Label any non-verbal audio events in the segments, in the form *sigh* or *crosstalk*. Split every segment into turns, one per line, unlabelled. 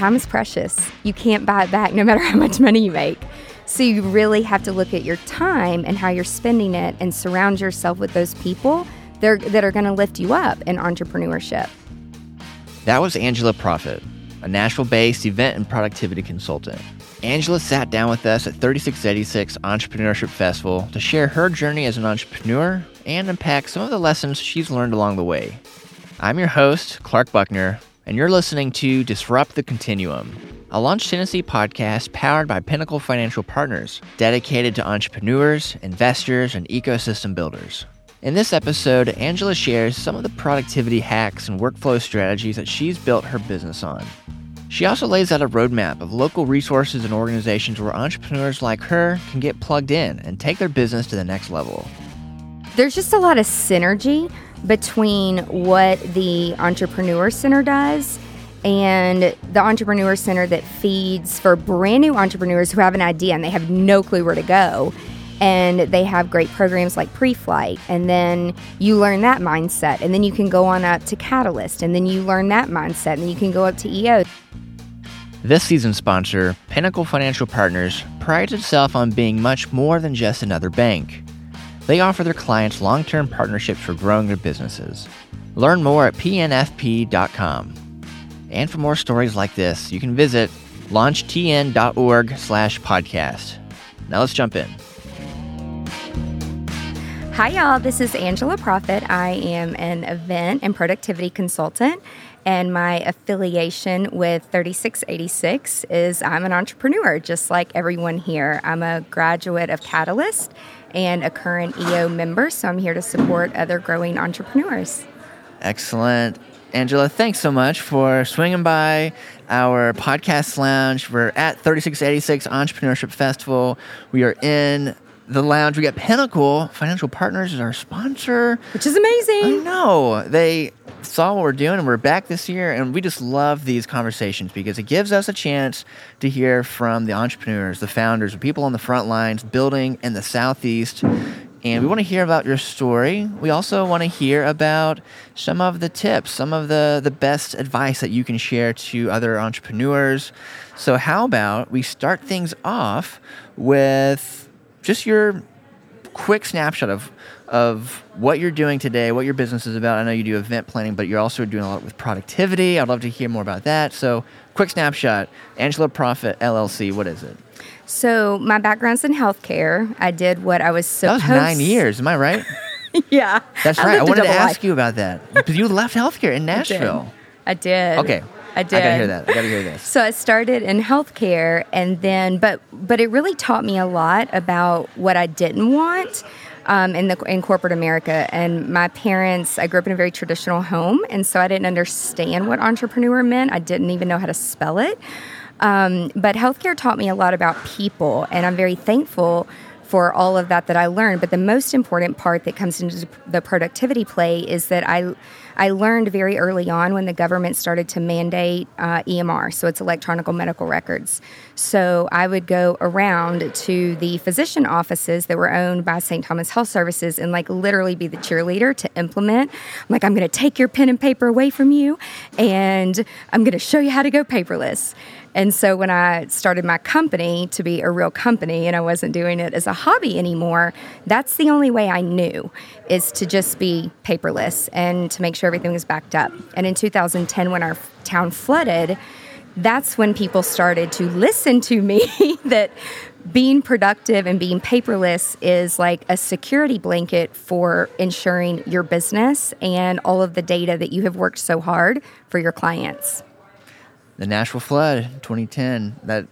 time is precious. You can't buy it back no matter *laughs* how much money you make. So you really have to look at your time and how you're spending it and surround yourself with those people that are, going to lift you up in entrepreneurship.
That was Angela Proffitt, a Nashville based event and productivity consultant. Angela sat down with us at 3686 Entrepreneurship Festival to share her journey as an entrepreneur and unpack some of the lessons she's learned along the way. I'm your host, Clark Buckner, and you're listening to Disrupt the Continuum, a Launch Tennessee podcast powered by Pinnacle Financial Partners, dedicated to entrepreneurs, investors, and ecosystem builders. In this episode, Angela shares some of the productivity hacks and workflow strategies that she's built her business on. She also lays out a roadmap of local resources and organizations where entrepreneurs like her can get plugged in and take their business to the next level.
There's just a lot of synergy between what the Entrepreneur Center does and the Entrepreneur Center that feeds for brand new entrepreneurs who have an idea and they have no clue where to go. And they have great programs like pre-flight. And then you learn that mindset. And then you can go on up to catalyst. And then you learn that mindset. And then you can go up to eo
this season's sponsor pinnacle financial partners prides itself on being much more than just another bank they offer their clients long-term partnerships for growing their businesses learn more at pnfp.com and for more stories like this you can visit launchtn.org slash podcast now let's jump in
Hi, y'all. This is Angela Proffitt. I am an event and productivity consultant, and my affiliation with 3686 is I'm an entrepreneur, just like everyone here. I'm a graduate of Catalyst and a current EO member, so I'm here to support other growing entrepreneurs.
Excellent. Angela, thanks so much for swinging by our podcast lounge. We're at 3686 Entrepreneurship Festival. We are in the lounge. We got Pinnacle Financial Partners as our sponsor,
which is amazing.
I know they saw what we're doing, and we're back this year, and we just love these conversations because it gives us a chance to hear from the entrepreneurs, the founders, the people on the front lines, building in the southeast. And we want to hear about your story. We also want to hear about some of the tips, some of the, the best advice that you can share to other entrepreneurs. So, how about we start things off with just your quick snapshot of of what you're doing today, what your business is about. I know you do event planning, but you're also doing a lot with productivity. I'd love to hear more about that. So, quick snapshot Angela Proffitt LLC, what is it?
So, my background's in healthcare. I did what I was supposed
That was nine years, am I right? *laughs*
yeah.
That's right. I, wanted to ask life. you about that because you left healthcare in *laughs* Nashville.
I did.
I did. Okay.
I did.
I gotta hear that. I gotta hear this.
So I started in healthcare, and then, but but it really taught me a lot about what I didn't want. Um, in the in corporate America, and my parents, I grew up in a very traditional home, and so I didn't understand what entrepreneur meant. I didn't even know how to spell it. Um, but healthcare taught me a lot about people, and I'm very thankful for all of that that I learned. But the most important part that comes into the productivity play is that I I learned very early on when the government started to mandate uh, EMR, so it's electronic medical records. So I would go around to the physician offices that were owned by St. Thomas Health Services and like literally be the cheerleader to implement. I'm like, I'm going to take your pen and paper away from you, and I'm going to show you how to go paperless. And so when I started my company to be a real company and I wasn't doing it as a hobby anymore, that's the only way I knew is to just be paperless and to make sure everything was backed up. And in 2010 when our town flooded, that's when people started to listen to me *laughs* that being productive and being paperless is like a security blanket for ensuring your business and all of the data that you have worked so hard for your clients
the Nashville flood 2010 that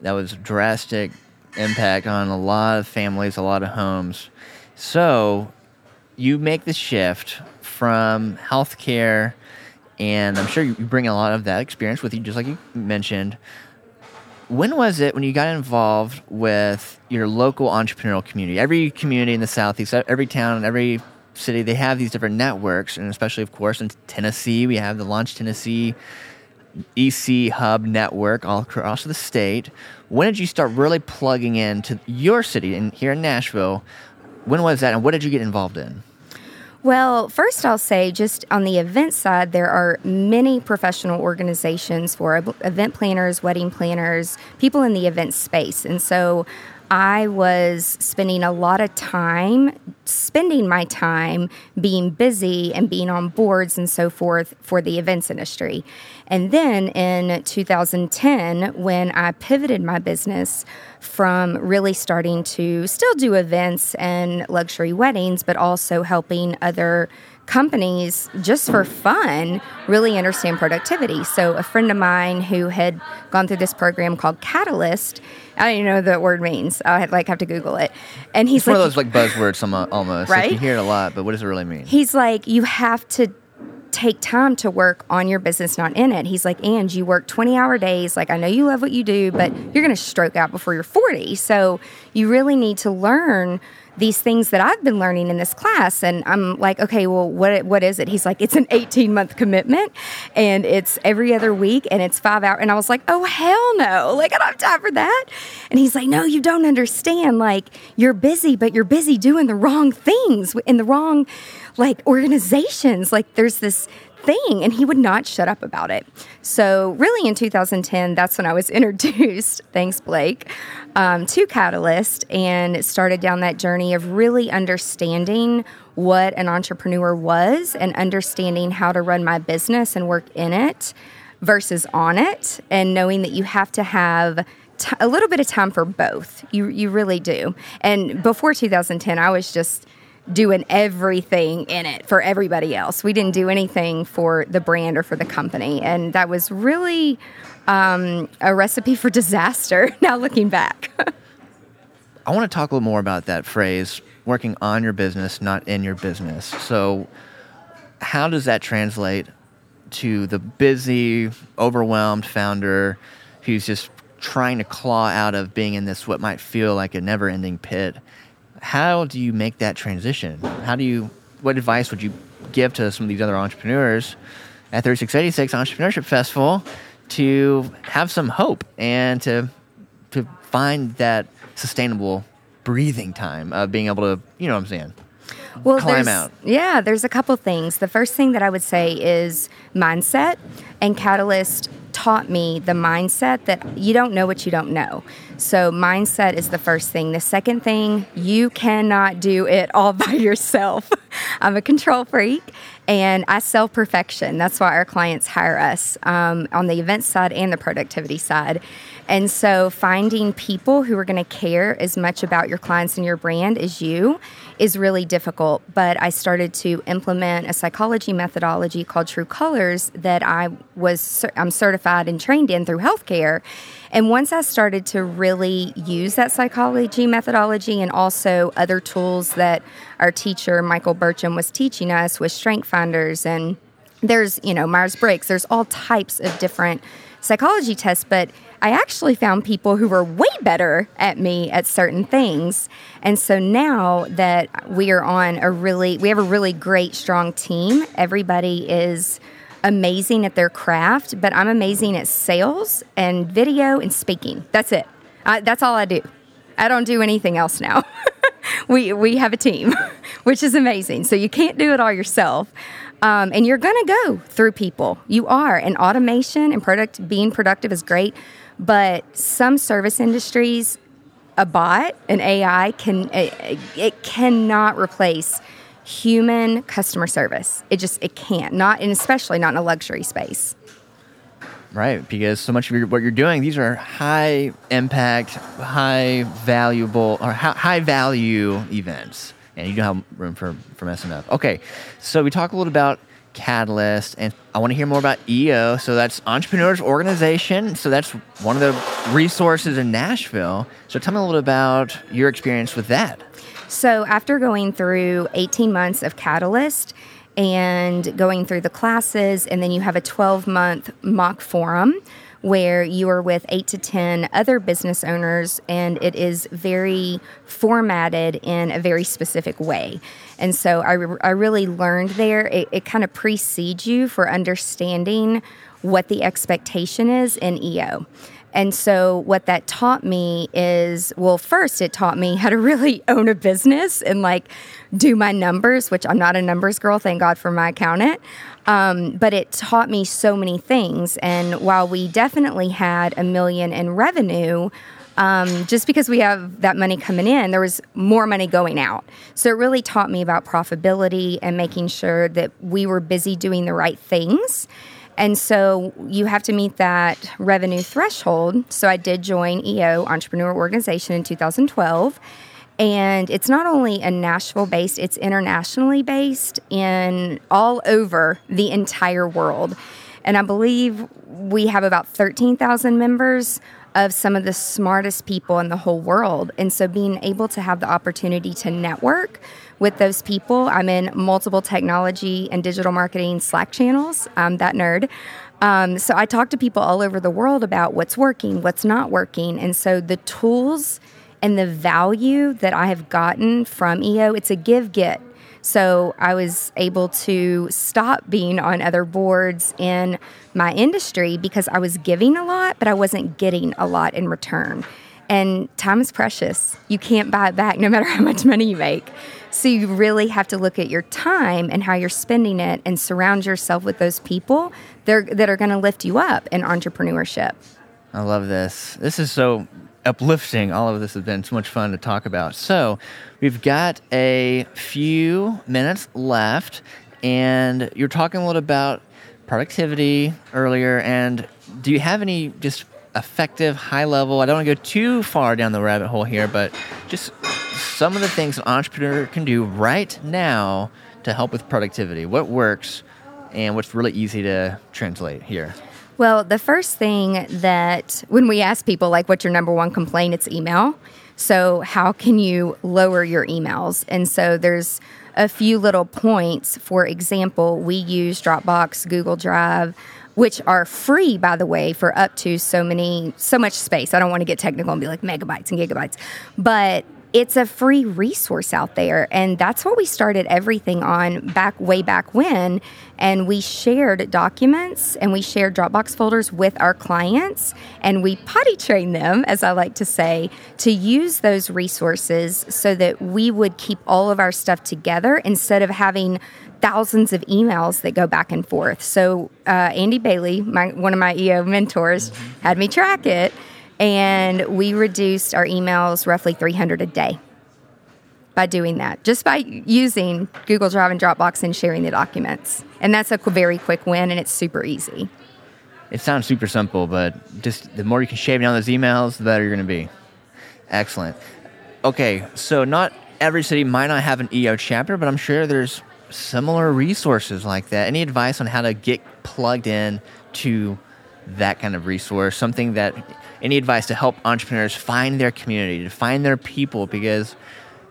that was drastic impact on a lot of families, a lot of homes. So you make the shift from healthcare, and I'm sure you bring a lot of that experience with you, just like you mentioned. When was it when you got involved with your local entrepreneurial community? Every community in the Southeast, every town, every city, they have these different networks, and especially, of course, in Tennessee, we have the Launch Tennessee EC Hub network all across the state. When did you start really plugging into your city and here in Nashville? When was that, and what did you get involved in?
Well, first, I'll say just on the event side, there are many professional organizations for event planners, wedding planners, people in the event space. And so I was spending a lot of time, spending my time being busy and being on boards and so forth for the events industry. And then in 2010, when I pivoted my business from really starting to still do events and luxury weddings, but also helping other companies just for fun really understand productivity. So a friend of mine who had gone through this program called Catalyst, I don't even know what that word means. I had like have to Google it. And he's
it's
like,
one of those like buzzwords almost.
Right?
Like you hear it a lot, but what does it really mean?
He's like, you have to take time to work on your business, not in it. He's like, and you work 20 hour days. Like, I know you love what you do, but you're going to stroke out before you're 40. So you really need to learn these things that I've been learning in this class. And I'm like, okay, well, what what is it? He's like, it's an 18 month commitment, and it's every other week, and it's five hours. And I was like, oh hell no, like I don't have time for that. And he's like, no, you don't understand. Like you're busy, but you're busy doing the wrong things in the wrong like organizations. Like there's this thing and he would not shut up about it. So, really, in 2010, that's when I was *laughs* introduced, thanks, Blake, um, to Catalyst and started down that journey of really understanding what an entrepreneur was and understanding how to run my business and work in it versus on it, and knowing that you have to have T- a little bit of time for both. You you really do. And before 2010, I was just doing everything in it for everybody else. We didn't do anything for the brand or for the company. And that was really um, a recipe for disaster *laughs* now looking back.
I want to talk a little more about that phrase working on your business, not in your business. So, how does that translate to the busy, overwhelmed founder who's just trying to claw out of being in this, what might feel like a never ending pit? How do you make that transition? How do you, what advice would you give to some of these other entrepreneurs at 3686 Entrepreneurship Festival to have some hope and to, to find that sustainable breathing time of being able to, you know what I'm saying?
well,
climb out?
Yeah, there's a couple things. The first thing that I would say is mindset, and Catalyst taught me the mindset that you don't know what you don't know. So, mindset is the first thing. The second thing, you cannot do it all *laughs* by yourself. I'm a control freak and I sell perfection. That's why our clients hire us um, on the event side and the productivity side. And so, finding people who are going to care as much about your clients and your brand as you is really difficult. But I started to implement a psychology methodology called True Colors that I was I'm certified and trained in through healthcare. And once I started to really use that psychology methodology and also other tools that our teacher Michael Burcham was teaching us with Strength Finders and there's you know Myers Briggs. There's all types of different psychology tests, but I actually found people who were way better at me at certain things. And so now that we are on a really, we have a really great, strong team, everybody is amazing at their craft, but I'm amazing at sales and video and speaking. That's it. I, that's all I do. I don't do anything else now. *laughs* we we have a team, *laughs* which is amazing. So you can't do it all yourself. Um, and you're to go through people. You are. And automation and product being productive is great, but some service industries, a bot, an AI can it, it cannot replace human customer service. It just it can't. Not and especially not in a luxury space.
Right, because so much of your, what you're doing, these are high impact, high valuable, or high value events, and you don't have room for, for messing up. Okay, so we talk a little about Catalyst, and I want to hear more about EO. So that's Entrepreneurs Organization. So that's one of the resources in Nashville. So tell me a little about your experience with that.
So after going through 18 months of Catalyst, and going through the classes, and then you have a 12 month mock forum where you are with eight to 10 other business owners, and it is very formatted in a very specific way. And so I, re- I really learned there, it, it kind of precedes you for understanding what the expectation is in EO. And so, what that taught me is well, first, it taught me *laughs* how to really own a business and like do my numbers, which I'm not a numbers girl, thank God for my accountant. Um, but it taught me so many things. And while we definitely had a million in revenue, um, just because we have that money coming in, there was more money going out. So it really taught me about profitability and making sure that we were busy doing the right things. And so you have to meet that revenue threshold. So I did join EO Entrepreneur Organization in 2012. And it's not only a Nashville based, it's internationally based in all over the entire world. And I believe we have about 13,000 members of some of the smartest people in the whole world. And so being able to have the opportunity to network with those people, I'm in multiple technology and digital marketing Slack channels. I'm that nerd. Um, so I talk to people all over the world about what's working, what's not working. And so the tools and the value that I have gotten from EO, it's a give get. So I was able to stop being on other boards in my industry because I was giving a lot, but I wasn't getting a lot in return. And time is precious. You can't buy it back no matter *laughs* how much money you make. So you really have to look at your time and how you're spending it and surround yourself with those people that are going to lift you up in entrepreneurship.
I love this. This is so uplifting. All of this has been so much fun to talk about. So, we've got a few minutes left, and you're talking a little about productivity earlier. And do you have any just effective, high level? I don't want to go too far down the rabbit hole here, but just some of the things an entrepreneur can do right now to help with productivity. What works, and what's really easy to translate here?
Well, the first thing that when we ask people, like, what's your number one complaint? It's email. So, how can you lower your emails? And so, there's a few little points. For example, we use Dropbox, Google Drive, which are free, by the way, for up to so many, so much space. I don't want to get technical and be like megabytes and gigabytes, but it's a free resource out there. And that's what we started everything on back way back when. And we shared documents and we shared dropbox folders with our clients. And we potty trained them as i like to say to use those resources so that we would keep all of our stuff together instead of having thousands of emails that go back and forth. So uh, andy bailey my, one of my eo mentors had me track it and we reduced our emails roughly 300 a day by doing that, just by using Google Drive and Dropbox and sharing the documents. And that's a very quick win, and it's super easy.
It sounds super simple, but just the more you can shave down those emails, the better you're going to be. Excellent. Okay, so not every city might not have an EO chapter, but I'm sure there's similar resources like that. Any advice on how to get plugged in to that kind of resource? Something that any advice to help entrepreneurs find their community, to find their people? Because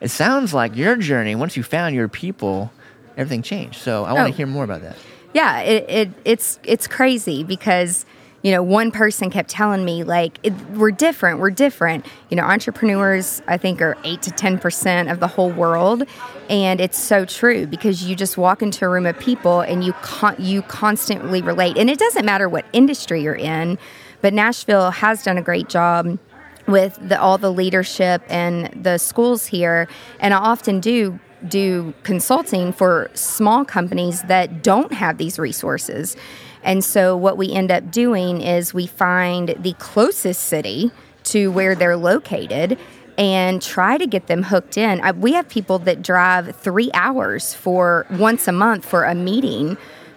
it sounds like your journey, once you found your people, everything changed. So I want to oh. hear more about that.
Yeah, it, it, it's it's crazy because you know one person kept telling me like it, we're different, we're different. You know, entrepreneurs I think are eight to ten percent of the whole world, and it's so true because you just walk into a room of people and you con- you constantly relate, and it doesn't matter what industry you're in but Nashville has done a great job with the, all the leadership and the schools here. And I often do do consulting for small companies that don't have these resources. And so what we end up doing is we find the closest city to where they're located and try to get them hooked in. I, we have people that drive three hours for once a month for a meeting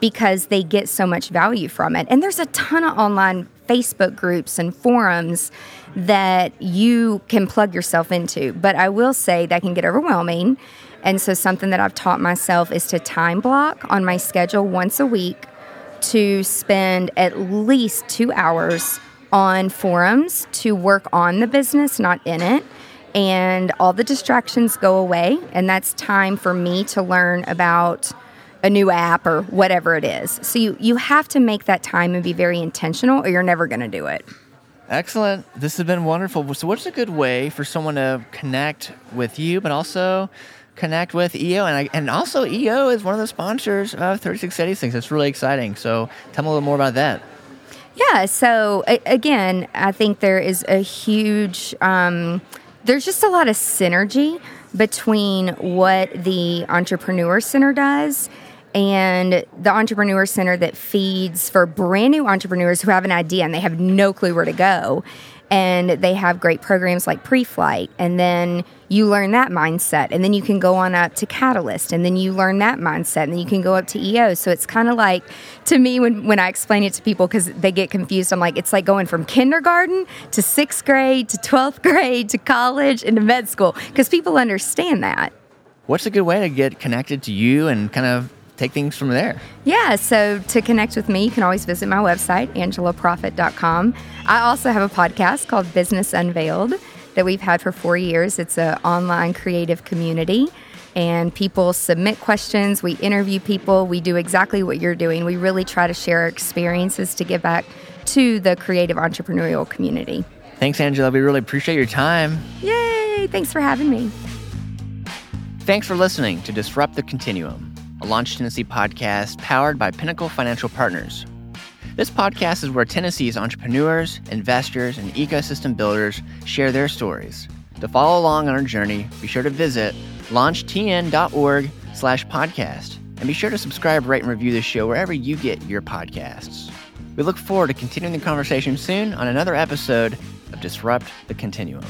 because they get so much value from it. And there's a ton of online Facebook groups and forums that you can plug yourself into. But I will say that can get overwhelming. And so, something that I've taught myself is to time block on my schedule once a week to spend at least two hours on forums to work on the business, not in it. And all the distractions go away. And that's time for me to learn about a new app or whatever it is. So you, you have to make that time and be very intentional or you're never going to do it.
Excellent. This has been wonderful. So, what's a good way for someone to connect with you, but also connect with EO? And, I, and also, EO is one of the sponsors of 36 Studies Things. It's really exciting. So, tell me a little more about that.
Yeah. So a- again, I think there is a huge. Um, there's just a lot of synergy between what the Entrepreneur Center does and the Entrepreneur Center that feeds for brand new entrepreneurs who have an idea and they have no clue where to go. And they have great programs like pre flight. And then you learn that mindset. And then you can go on up to Catalyst. And then you learn that mindset. And then you can go up to EO. So it's kind of like, to me, when, when I explain it to people, because they get confused, I'm like, it's like going from kindergarten to sixth grade to 12th *laughs* grade to college and to med school. Because people understand that.
What's a good way to get connected to you and kind of take things from there.
Yeah, so to connect with me, you can always visit my website, angelaproffitt.com. I also have a podcast called Business Unveiled that we've had for four years. It's an online creative community, and people submit questions. We interview people. We do exactly what you're doing. We really try to share our experiences to give back to the creative entrepreneurial community.
Thanks, Angela. We really appreciate your time.
Yay! Thanks for having me.
Thanks for listening to Disrupt the Continuum a Launch Tennessee podcast powered by Pinnacle Financial Partners. This podcast is where Tennessee's entrepreneurs, investors, and ecosystem builders share their stories. To follow along on our journey, be sure to visit launchtn.org slash podcast. And be sure to subscribe, rate, and review the show wherever you get your podcasts. We look forward to continuing the conversation soon on another episode of Disrupt the Continuum.